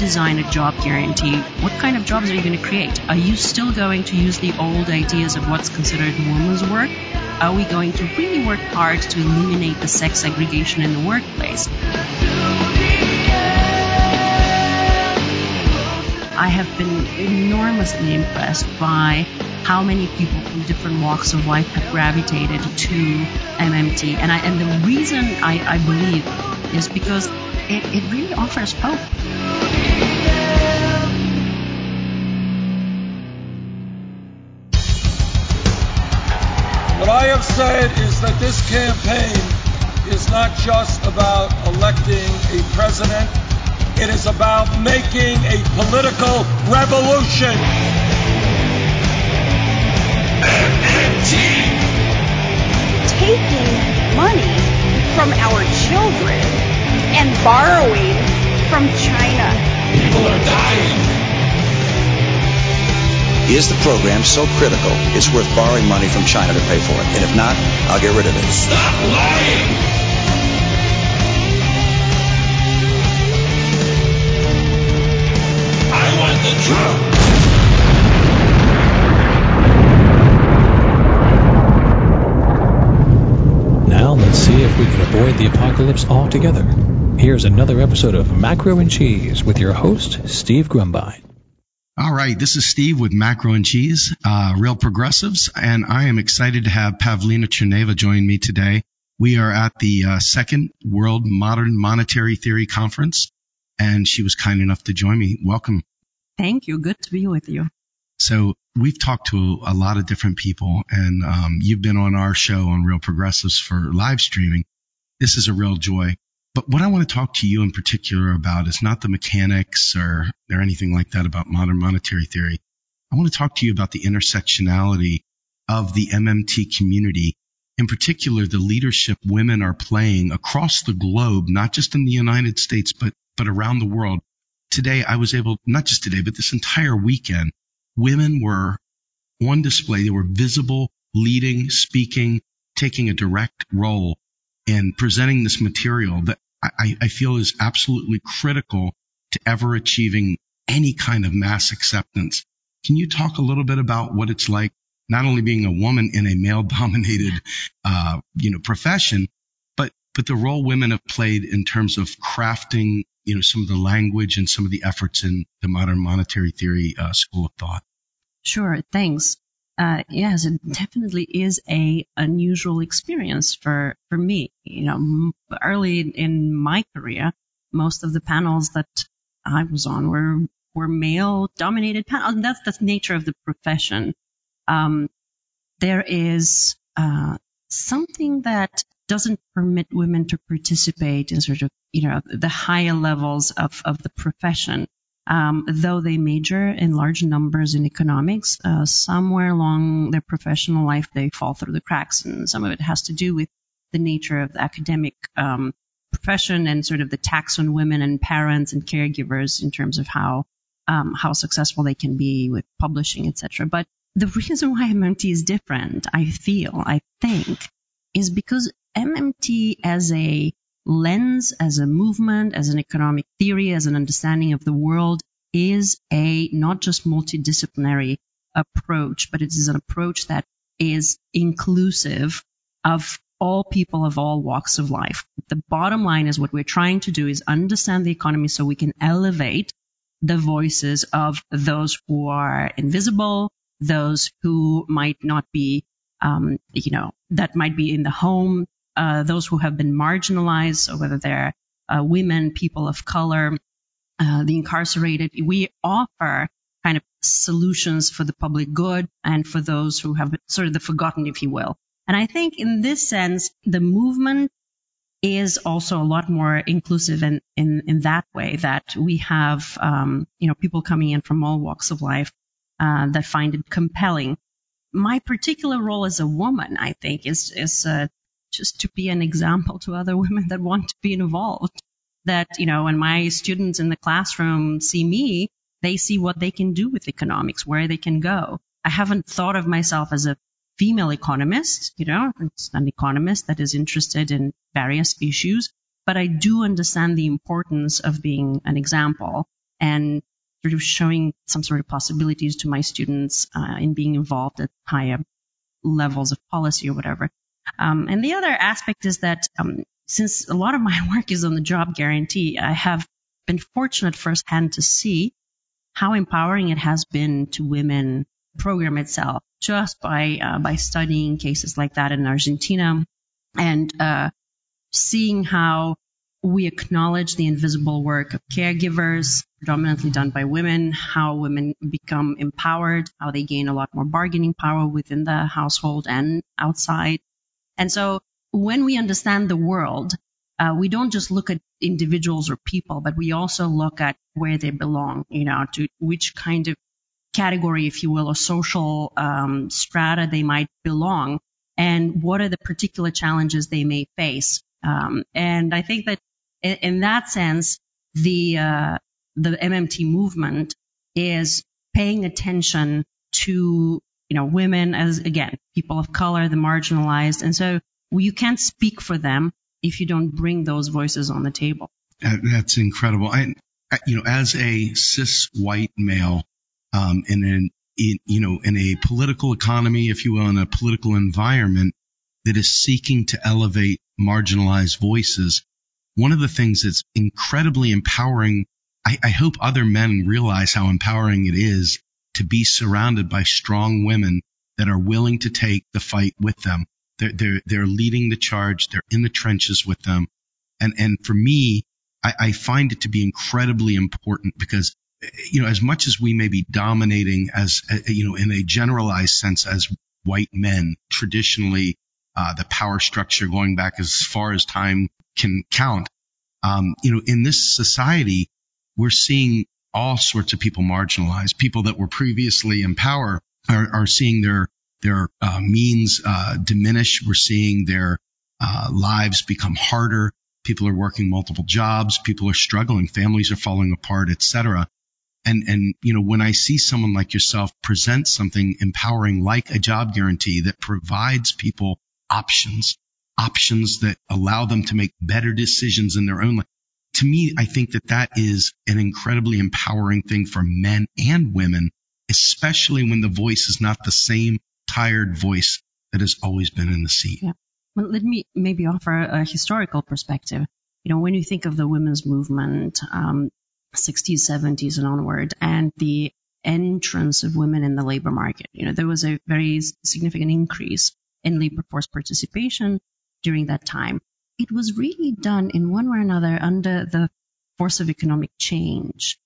design a job guarantee, what kind of jobs are you going to create? Are you still going to use the old ideas of what's considered woman's work? Are we going to really work hard to eliminate the sex segregation in the workplace? I have been enormously impressed by how many people from different walks of life have gravitated to MMT. And, I, and the reason I, I believe is because it, it really offers hope. I have said is that this campaign is not just about electing a president it is about making a political revolution. MMT. Taking money from our children and borrowing from China. People are dying. Is the program so critical it's worth borrowing money from China to pay for it? And if not, I'll get rid of it. Stop lying! I want the truth. Now let's see if we can avoid the apocalypse altogether. Here's another episode of Macro and Cheese with your host, Steve Grumbine. All right, this is Steve with Macro and Cheese, uh, Real Progressives, and I am excited to have Pavlina Tcherneva join me today. We are at the uh, second World Modern Monetary Theory Conference, and she was kind enough to join me. Welcome. Thank you. Good to be with you. So we've talked to a lot of different people, and um, you've been on our show on Real Progressives for live streaming. This is a real joy. But what I want to talk to you in particular about is not the mechanics or, or anything like that about modern monetary theory. I want to talk to you about the intersectionality of the MMT community, in particular, the leadership women are playing across the globe, not just in the United States, but, but around the world. Today, I was able, not just today, but this entire weekend, women were on display. They were visible, leading, speaking, taking a direct role in presenting this material that I, I feel is absolutely critical to ever achieving any kind of mass acceptance. Can you talk a little bit about what it's like not only being a woman in a male dominated, uh, you know, profession, but, but the role women have played in terms of crafting, you know, some of the language and some of the efforts in the modern monetary theory uh, school of thought. Sure, thanks. Uh, yes, it definitely is a unusual experience for for me. You know, early in my career, most of the panels that I was on were were male dominated panels, and that's the nature of the profession. Um, there is uh, something that doesn't permit women to participate in sort of you know the higher levels of of the profession um, though they major in large numbers in economics, uh, somewhere along their professional life they fall through the cracks, and some of it has to do with the nature of the academic um, profession and sort of the tax on women and parents and caregivers in terms of how um, how successful they can be with publishing, etc. But the reason why MMT is different, I feel, I think, is because MMT as a lens as a movement, as an economic theory, as an understanding of the world is a not just multidisciplinary approach, but it is an approach that is inclusive of all people of all walks of life. The bottom line is what we're trying to do is understand the economy so we can elevate the voices of those who are invisible, those who might not be, um, you know, that might be in the home, uh, those who have been marginalized, so whether they're uh, women, people of color, uh, the incarcerated. We offer kind of solutions for the public good and for those who have sort of the forgotten, if you will. And I think in this sense, the movement is also a lot more inclusive in, in, in that way that we have, um, you know, people coming in from all walks of life, uh, that find it compelling. My particular role as a woman, I think, is, is, uh, just to be an example to other women that want to be involved. That, you know, when my students in the classroom see me, they see what they can do with economics, where they can go. I haven't thought of myself as a female economist, you know, an economist that is interested in various issues, but I do understand the importance of being an example and sort of showing some sort of possibilities to my students uh, in being involved at higher levels of policy or whatever. Um, and the other aspect is that um, since a lot of my work is on the job guarantee, I have been fortunate firsthand to see how empowering it has been to women the program itself just by uh, by studying cases like that in Argentina and uh, seeing how we acknowledge the invisible work of caregivers, predominantly done by women, how women become empowered, how they gain a lot more bargaining power within the household and outside. And so when we understand the world, uh, we don't just look at individuals or people, but we also look at where they belong, you know, to which kind of category, if you will, or social um, strata they might belong, and what are the particular challenges they may face. Um, and I think that in, in that sense, the uh, the MMT movement is paying attention to you know women as again people of color, the marginalized, and so you can't speak for them if you don't bring those voices on the table. That's incredible. I, you know, as a cis white male, um, in an, in, you know, in a political economy, if you will, in a political environment that is seeking to elevate marginalized voices, one of the things that's incredibly empowering, I, I hope other men realize how empowering it is to be surrounded by strong women that are willing to take the fight with them. They're, they're, they're leading the charge. They're in the trenches with them. And, and for me, I, I find it to be incredibly important because, you know, as much as we may be dominating as, you know, in a generalized sense as white men, traditionally, uh, the power structure going back as far as time can count. Um, you know, in this society, we're seeing all sorts of people marginalized. People that were previously in power are, are seeing their their uh, means uh, diminish. We're seeing their uh, lives become harder. People are working multiple jobs. People are struggling. Families are falling apart, etc. And and you know when I see someone like yourself present something empowering like a job guarantee that provides people options, options that allow them to make better decisions in their own life. To me, I think that that is an incredibly empowering thing for men and women, especially when the voice is not the same tired voice that has always been in the seat. Yeah. Well, let me maybe offer a historical perspective. You know, when you think of the women's movement, um, 60s, 70s and onward, and the entrance of women in the labor market, you know, there was a very significant increase in labor force participation during that time. It was really done in one way or another under the force of economic change.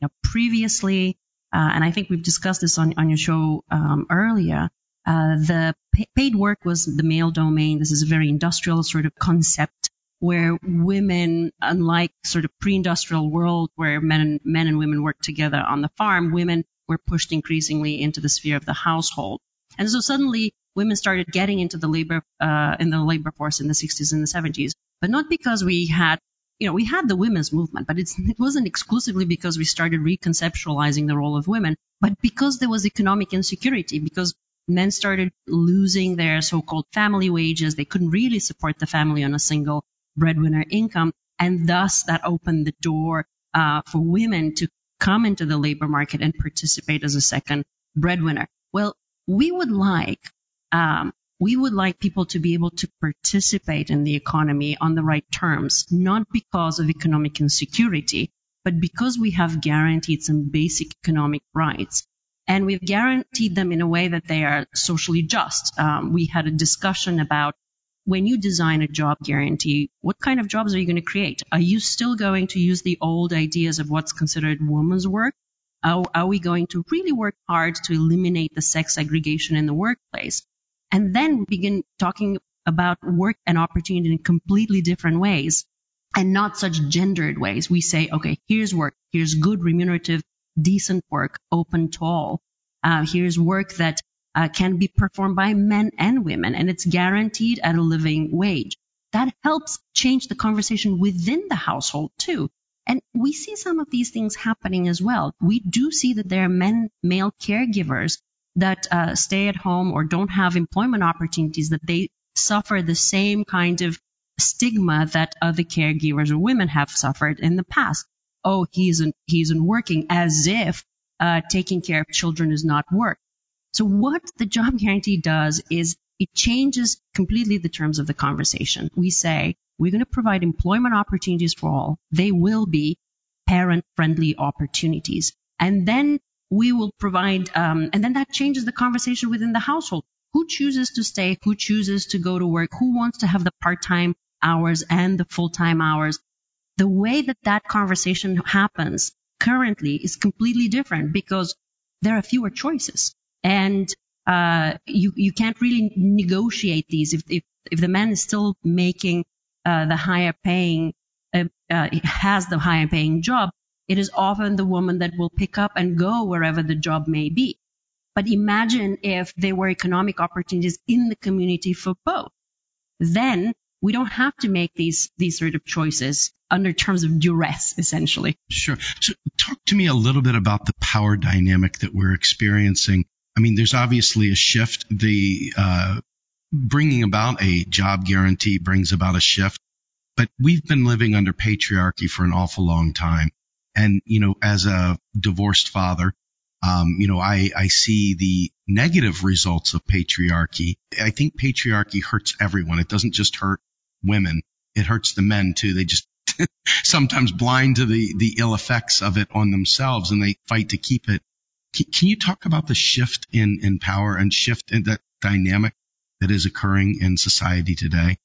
Now, previously, uh, and I think we've discussed this on, on your show um, earlier, uh, the paid work was the male domain. This is a very industrial sort of concept where women, unlike sort of pre-industrial world where men and, men and women worked together on the farm, women were pushed increasingly into the sphere of the household. And so suddenly women started getting into the labor, uh, in the labor force in the 60s and the 70s, but not because we had you know, we had the women's movement, but it wasn't exclusively because we started reconceptualizing the role of women, but because there was economic insecurity, because men started losing their so-called family wages. They couldn't really support the family on a single breadwinner income. And thus that opened the door uh, for women to come into the labor market and participate as a second breadwinner. Well, we would like, um, we would like people to be able to participate in the economy on the right terms, not because of economic insecurity, but because we have guaranteed some basic economic rights and we've guaranteed them in a way that they are socially just. Um, we had a discussion about when you design a job guarantee, what kind of jobs are you going to create? Are you still going to use the old ideas of what's considered woman's work? Are, we going to really work hard to eliminate the sex segregation in the workplace? And then begin talking about work and opportunity in completely different ways and not such gendered ways. We say, okay, here's work, here's good remunerative decent work open to all. Uh, here's work that uh, can be performed by men and women, and it's guaranteed at a living wage. That helps change the conversation within the household too. And we see some of these things happening as well. We do see that there are men, male caregivers that uh, stay at home or don't have employment opportunities, that they suffer the same kind of stigma that other caregivers or women have suffered in the past oh, he isn't, he isn't working as if, uh, taking care of children is not work. So what the job guarantee does is it changes completely the terms of the conversation. We say, we're going to provide employment opportunities for all. They will be parent friendly opportunities. And then we will provide, um, and then that changes the conversation within the household. Who chooses to stay? Who chooses to go to work? Who wants to have the part-time hours and the full-time hours? The way that that conversation happens currently is completely different because there are fewer choices and uh, you you can't really negotiate these if if, if the man is still making uh, the higher paying uh, uh, has the higher paying job it is often the woman that will pick up and go wherever the job may be. But imagine if there were economic opportunities in the community for both. Then we don't have to make these these sort of choices under terms of duress, essentially. Sure. So talk to me a little bit about the power dynamic that we're experiencing. I mean, there's obviously a shift. The uh, bringing about a job guarantee brings about a shift, but we've been living under patriarchy for an awful long time. And, you know, as a divorced father, um, you know, I, I see the negative results of patriarchy. I think patriarchy hurts everyone. It doesn't just hurt women. It hurts the men too. They just sometimes blind to the, the ill effects of it on themselves and they fight to keep it. Can, you talk about the shift in, in power and shift in that dynamic that is occurring in society today?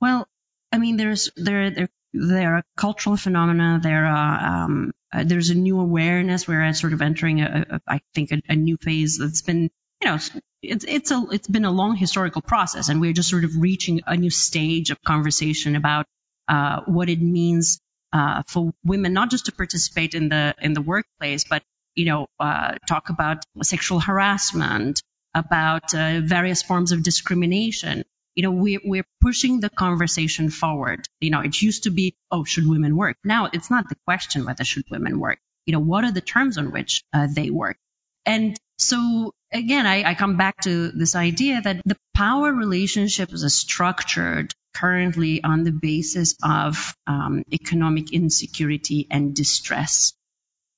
Well, I mean, there's there there there are cultural phenomena. There are um, uh, there's a new awareness. We're sort of entering a, a I think a, a, new phase that's been you know it's it's a it's been a long historical process, and we're just sort of reaching a new stage of conversation about uh, what it means uh, for women not just to participate in the in the workplace, but you know uh, talk about sexual harassment, about uh, various forms of discrimination you know, we're, we're pushing the conversation forward. You know, it used to be, oh, should women work? Now it's not the question whether should women work. You know, what are the terms on which uh, they work? And so again, I, I come back to this idea that the power relationships are structured currently on the basis of um, economic insecurity and distress.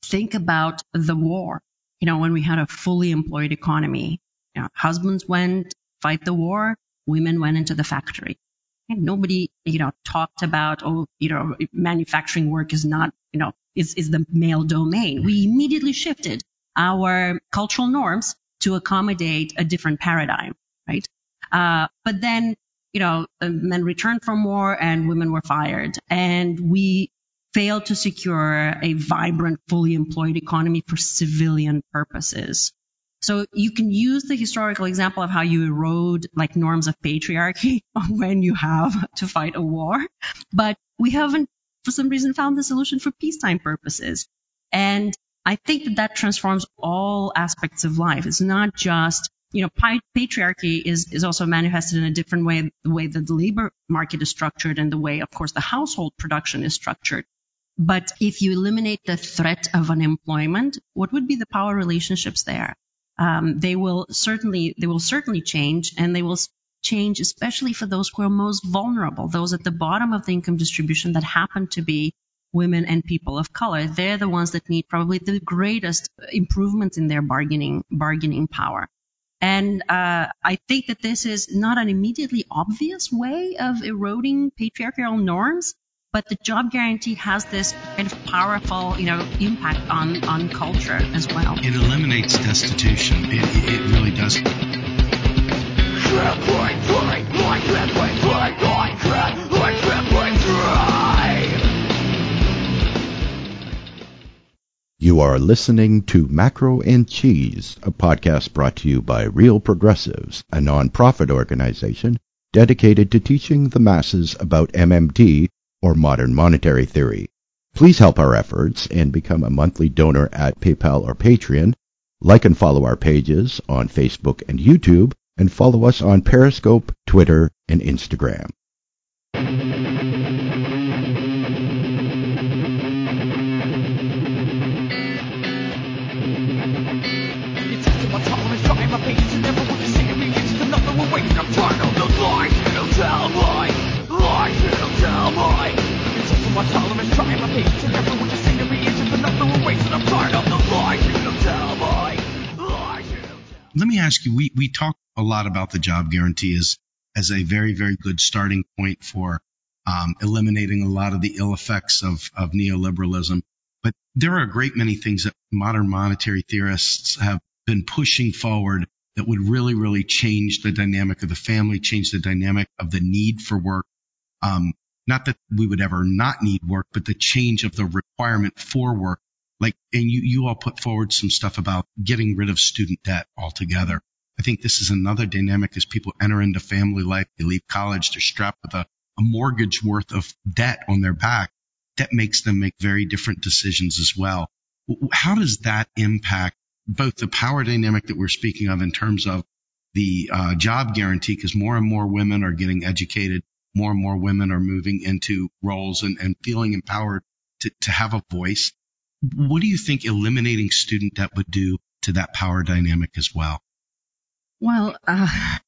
Think about the war. You know, when we had a fully employed economy, you know, husbands went fight the war, women went into the factory. And nobody, you know, talked about, oh, you know, manufacturing work is not, you know, is, is the male domain. We immediately shifted our cultural norms to accommodate a different paradigm, right? Uh, but then, you know, men returned from war and women were fired and we failed to secure a vibrant, fully employed economy for civilian purposes. So you can use the historical example of how you erode like norms of patriarchy when you have to fight a war, but we haven't for some reason found the solution for peacetime purposes. And I think that that transforms all aspects of life. It's not just, you know, patriarchy is, is also manifested in a different way, the way that the labor market is structured and the way, of course, the household production is structured. But if you eliminate the threat of unemployment, what would be the power relationships there? um, they will certainly they will certainly change, and they will change especially for those who are most vulnerable, those at the bottom of the income distribution that happen to be women and people of color. They're the ones that need probably the greatest improvement in their bargaining bargaining power. And uh, I think that this is not an immediately obvious way of eroding patriarchal norms, but the job guarantee has this kind of powerful, you know, impact on, on culture as well. It eliminates destitution. It, it really does. You are listening to Macro and Cheese, a podcast brought to you by Real Progressives, a nonprofit organization dedicated to teaching the masses about MMT or modern monetary theory. Please help our efforts and become a monthly donor at PayPal or Patreon. Like and follow our pages on Facebook and YouTube, and follow us on Periscope, Twitter, and Instagram. Ask you, we, we talk a lot about the job guarantee as, as a very, very good starting point for um, eliminating a lot of the ill effects of, of neoliberalism. But there are a great many things that modern monetary theorists have been pushing forward that would really, really change the dynamic of the family, change the dynamic of the need for work. Um, not that we would ever not need work, but the change of the requirement for work. Like, and you, you all put forward some stuff about getting rid of student debt altogether. I think this is another dynamic as people enter into family life, they leave college, they're strapped with a, a mortgage worth of debt on their back. That makes them make very different decisions as well. How does that impact both the power dynamic that we're speaking of in terms of the uh, job guarantee, because more and more women are getting educated, more and more women are moving into roles and, and feeling empowered to, to have a voice. What do you think eliminating student debt would do to that power dynamic as well? Well, uh,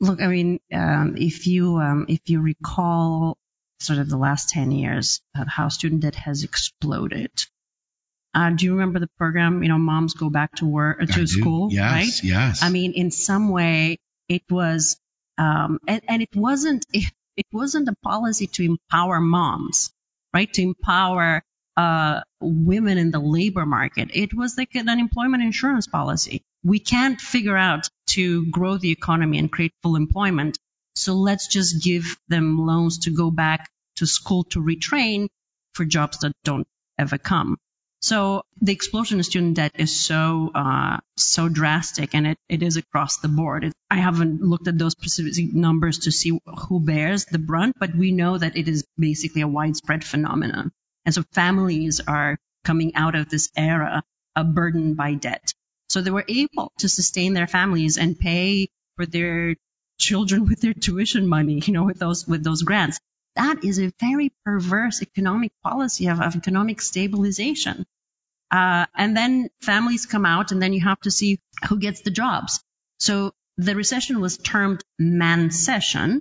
look, I mean, um, if you um, if you recall sort of the last 10 years of how student debt has exploded. Uh, do you remember the program? You know, moms go back to work to school, yes, right? Yes. I mean, in some way, it was, um, and, and it wasn't it, it wasn't a policy to empower moms, right? To empower uh, women in the labor market. It was like an unemployment insurance policy. We can't figure out to grow the economy and create full employment. So let's just give them loans to go back to school to retrain for jobs that don't ever come. So the explosion of student debt is so uh, so drastic, and it, it is across the board. It, I haven't looked at those specific numbers to see who bears the brunt, but we know that it is basically a widespread phenomenon. And so families are coming out of this era burdened by debt. So they were able to sustain their families and pay for their children with their tuition money, you know, with those with those grants. That is a very perverse economic policy of, of economic stabilization. Uh, and then families come out, and then you have to see who gets the jobs. So the recession was termed mancession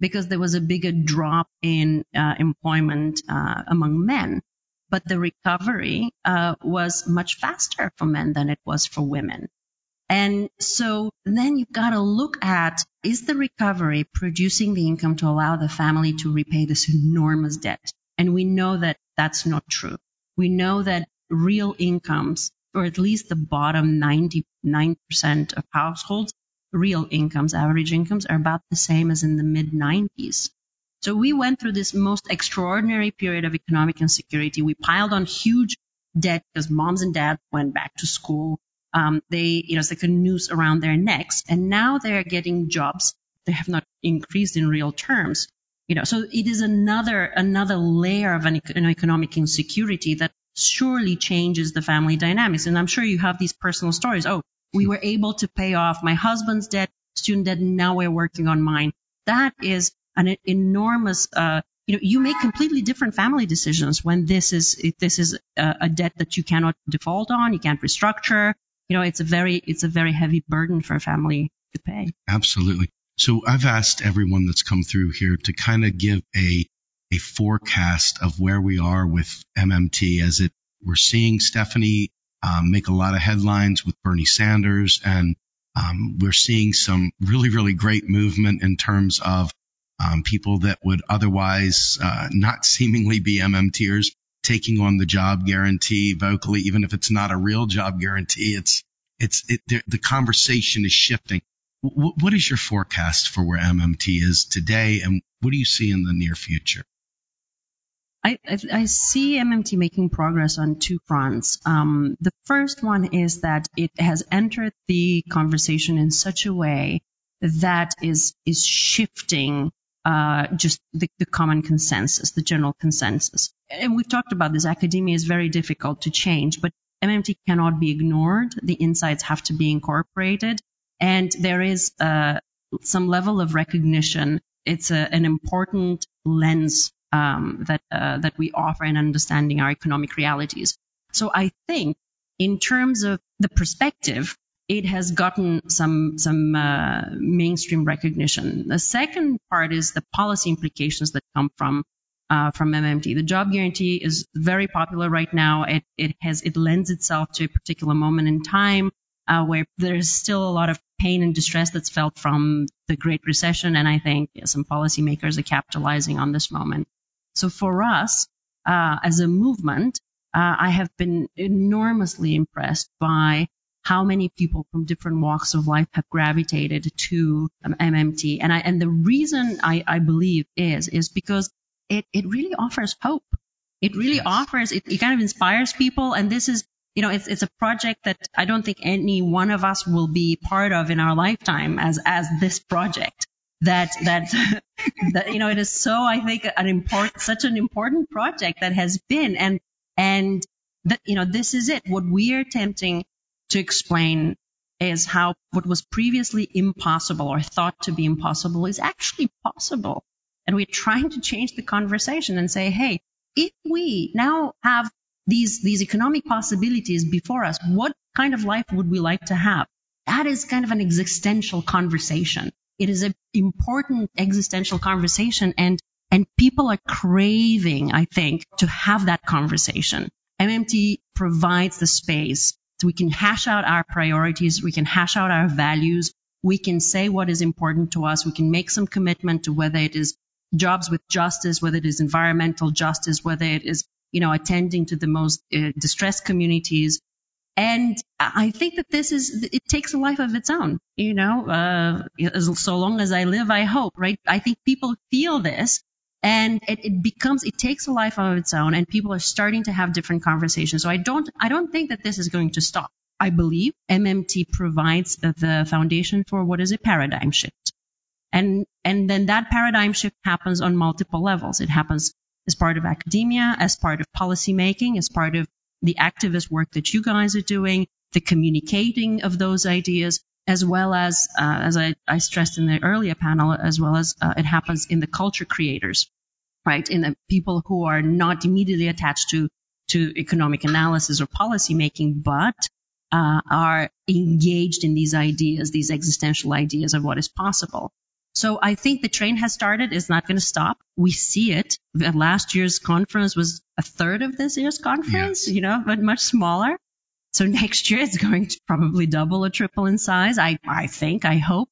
because there was a bigger drop in uh, employment uh, among men. But the recovery uh, was much faster for men than it was for women. And so then you've got to look at is the recovery producing the income to allow the family to repay this enormous debt? And we know that that's not true. We know that real incomes, or at least the bottom 99% of households, real incomes, average incomes, are about the same as in the mid 90s. So we went through this most extraordinary period of economic insecurity. We piled on huge debt because moms and dads went back to school um, they, you know, it's like a noose around their necks, and now they're getting jobs. They have not increased in real terms, you know. So it is another another layer of an, an economic insecurity that surely changes the family dynamics. And I'm sure you have these personal stories. Oh, we were able to pay off my husband's debt, student debt, and now we're working on mine. That is an enormous uh, you know, you make completely different family decisions when this is this is a, a, debt that you cannot default on, you can't restructure, you know, it's a very, it's a very heavy burden for a family to pay. Absolutely. So I've asked everyone that's come through here to kind of give a, a forecast of where we are with MMT as it, we're seeing Stephanie um, make a lot of headlines with Bernie Sanders and um, we're seeing some really, really great movement in terms of um, people that would otherwise uh, not seemingly be MMTers taking on the job guarantee vocally, even if it's not a real job guarantee. It's it's it, the, conversation is shifting. What is your forecast for where MMT is today, and what do you see in the near future? I, I, see MMT making progress on two fronts. Um, the first one is that it has entered the conversation in such a way that is is shifting uh, just the, the, common consensus, the general consensus. And we've talked about this. Academia is very difficult to change, but MMT cannot be ignored. The insights have to be incorporated, and there is uh, some level of recognition. It's a, an important lens um, that uh, that we offer in understanding our economic realities. So I think, in terms of the perspective, it has gotten some some uh, mainstream recognition. The second part is the policy implications that come from uh, from MMT. The job guarantee is very popular right now. It it has it lends itself to a particular moment in time. uh, where there's still a lot of pain and distress that's felt from the Great Recession, and I think some policymakers are capitalizing on this moment. So for us, uh, as a movement, uh, I have been enormously impressed by how many people from different walks of life have gravitated to um, MMT. And I, and the reason I, I believe is, is because it, it really offers hope. It really yes. offers, it, it kind of inspires people. And this is, you know, it's, it's a project that I don't think any one of us will be part of in our lifetime as, as this project. That, that, that, you know, it is so, I think, an important, such an important project that has been. And, and that, you know, this is it. What we are attempting to explain is how what was previously impossible or thought to be impossible is actually possible. And we're trying to change the conversation and say, hey, if we now have these, these economic possibilities before us, what kind of life would we like to have? That is kind of an existential conversation. It is an important existential conversation and, and people are craving, I think, to have that conversation. MMT provides the space so we can hash out our priorities. We can hash out our values. We can say what is important to us. We can make some commitment to whether it is jobs with justice, whether it is environmental justice, whether it is, you know, attending to the most uh, distressed communities. And I think that this is, it takes a life of its own, you know, uh, so long as I live, I hope, right? I think people feel this and it, it, becomes it takes a life of its own and people are starting to have different conversations. So i don't i don't think that this is going to stop. I believe mmt provides the foundation for what is a paradigm shift. And and then that paradigm shift happens on multiple levels. It happens as part of academia as part of policymaking, as part of the activist work that you guys are doing the communicating of those ideas as well as, uh, as I, I, stressed in the earlier panel, as well as uh, it happens in the culture creators right? In the people who are not immediately attached to, to economic analysis or policy making, but uh, are engaged in these ideas, these existential ideas of what is possible. So I think the train has started. It's not going to stop. We see it. Last year's conference was a third of this year's conference, yes. you know, but much smaller. So next year it's going to probably double or triple in size. I, I think, I hope.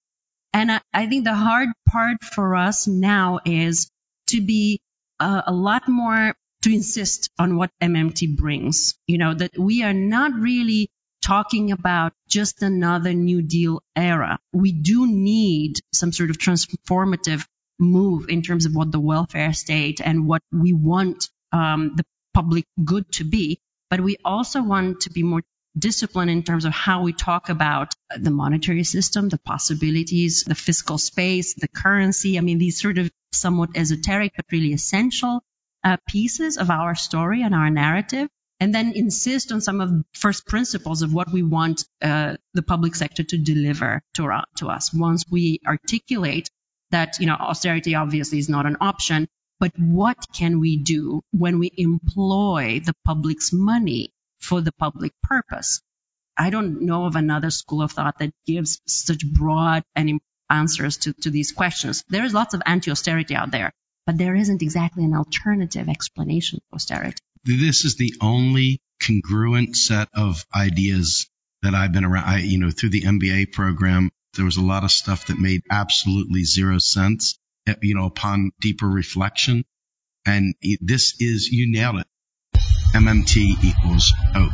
And I, I think the hard part for us now is to be uh, a lot more to insist on what MMT brings. You know, that we are not really talking about just another New Deal era. We do need some sort of transformative move in terms of what the welfare state and what we want um, the public good to be. But we also want to be more disciplined in terms of how we talk about the monetary system, the possibilities, the fiscal space, the currency. I mean, these sort of somewhat esoteric but really essential uh, pieces of our story and our narrative, and then insist on some of first principles of what we want uh, the public sector to deliver to, our, to us. Once we articulate that, you know, austerity obviously is not an option, but what can we do when we employ the public's money for the public purpose? I don't know of another school of thought that gives such broad and answers to, to these questions. There is lots of anti-austerity out there, but there isn't exactly an alternative explanation for austerity. This is the only congruent set of ideas that I've been around. I, you know, through the MBA program, there was a lot of stuff that made absolutely zero sense, eh, you know, upon deeper reflection. And this is, you nailed it. MMT equals hope.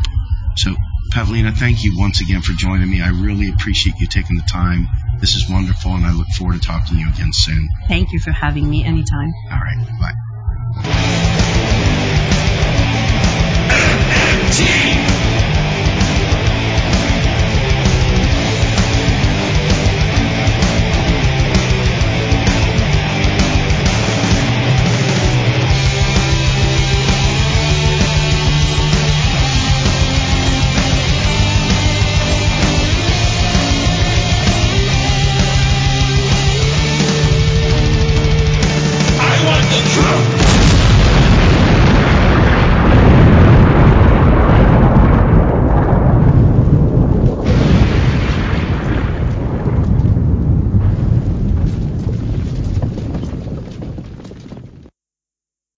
So Pavlina, thank you once again for joining me. I really appreciate you taking the time. This is wonderful, and I look forward to talking to you again soon. Thank you for having me anytime. All right. Bye.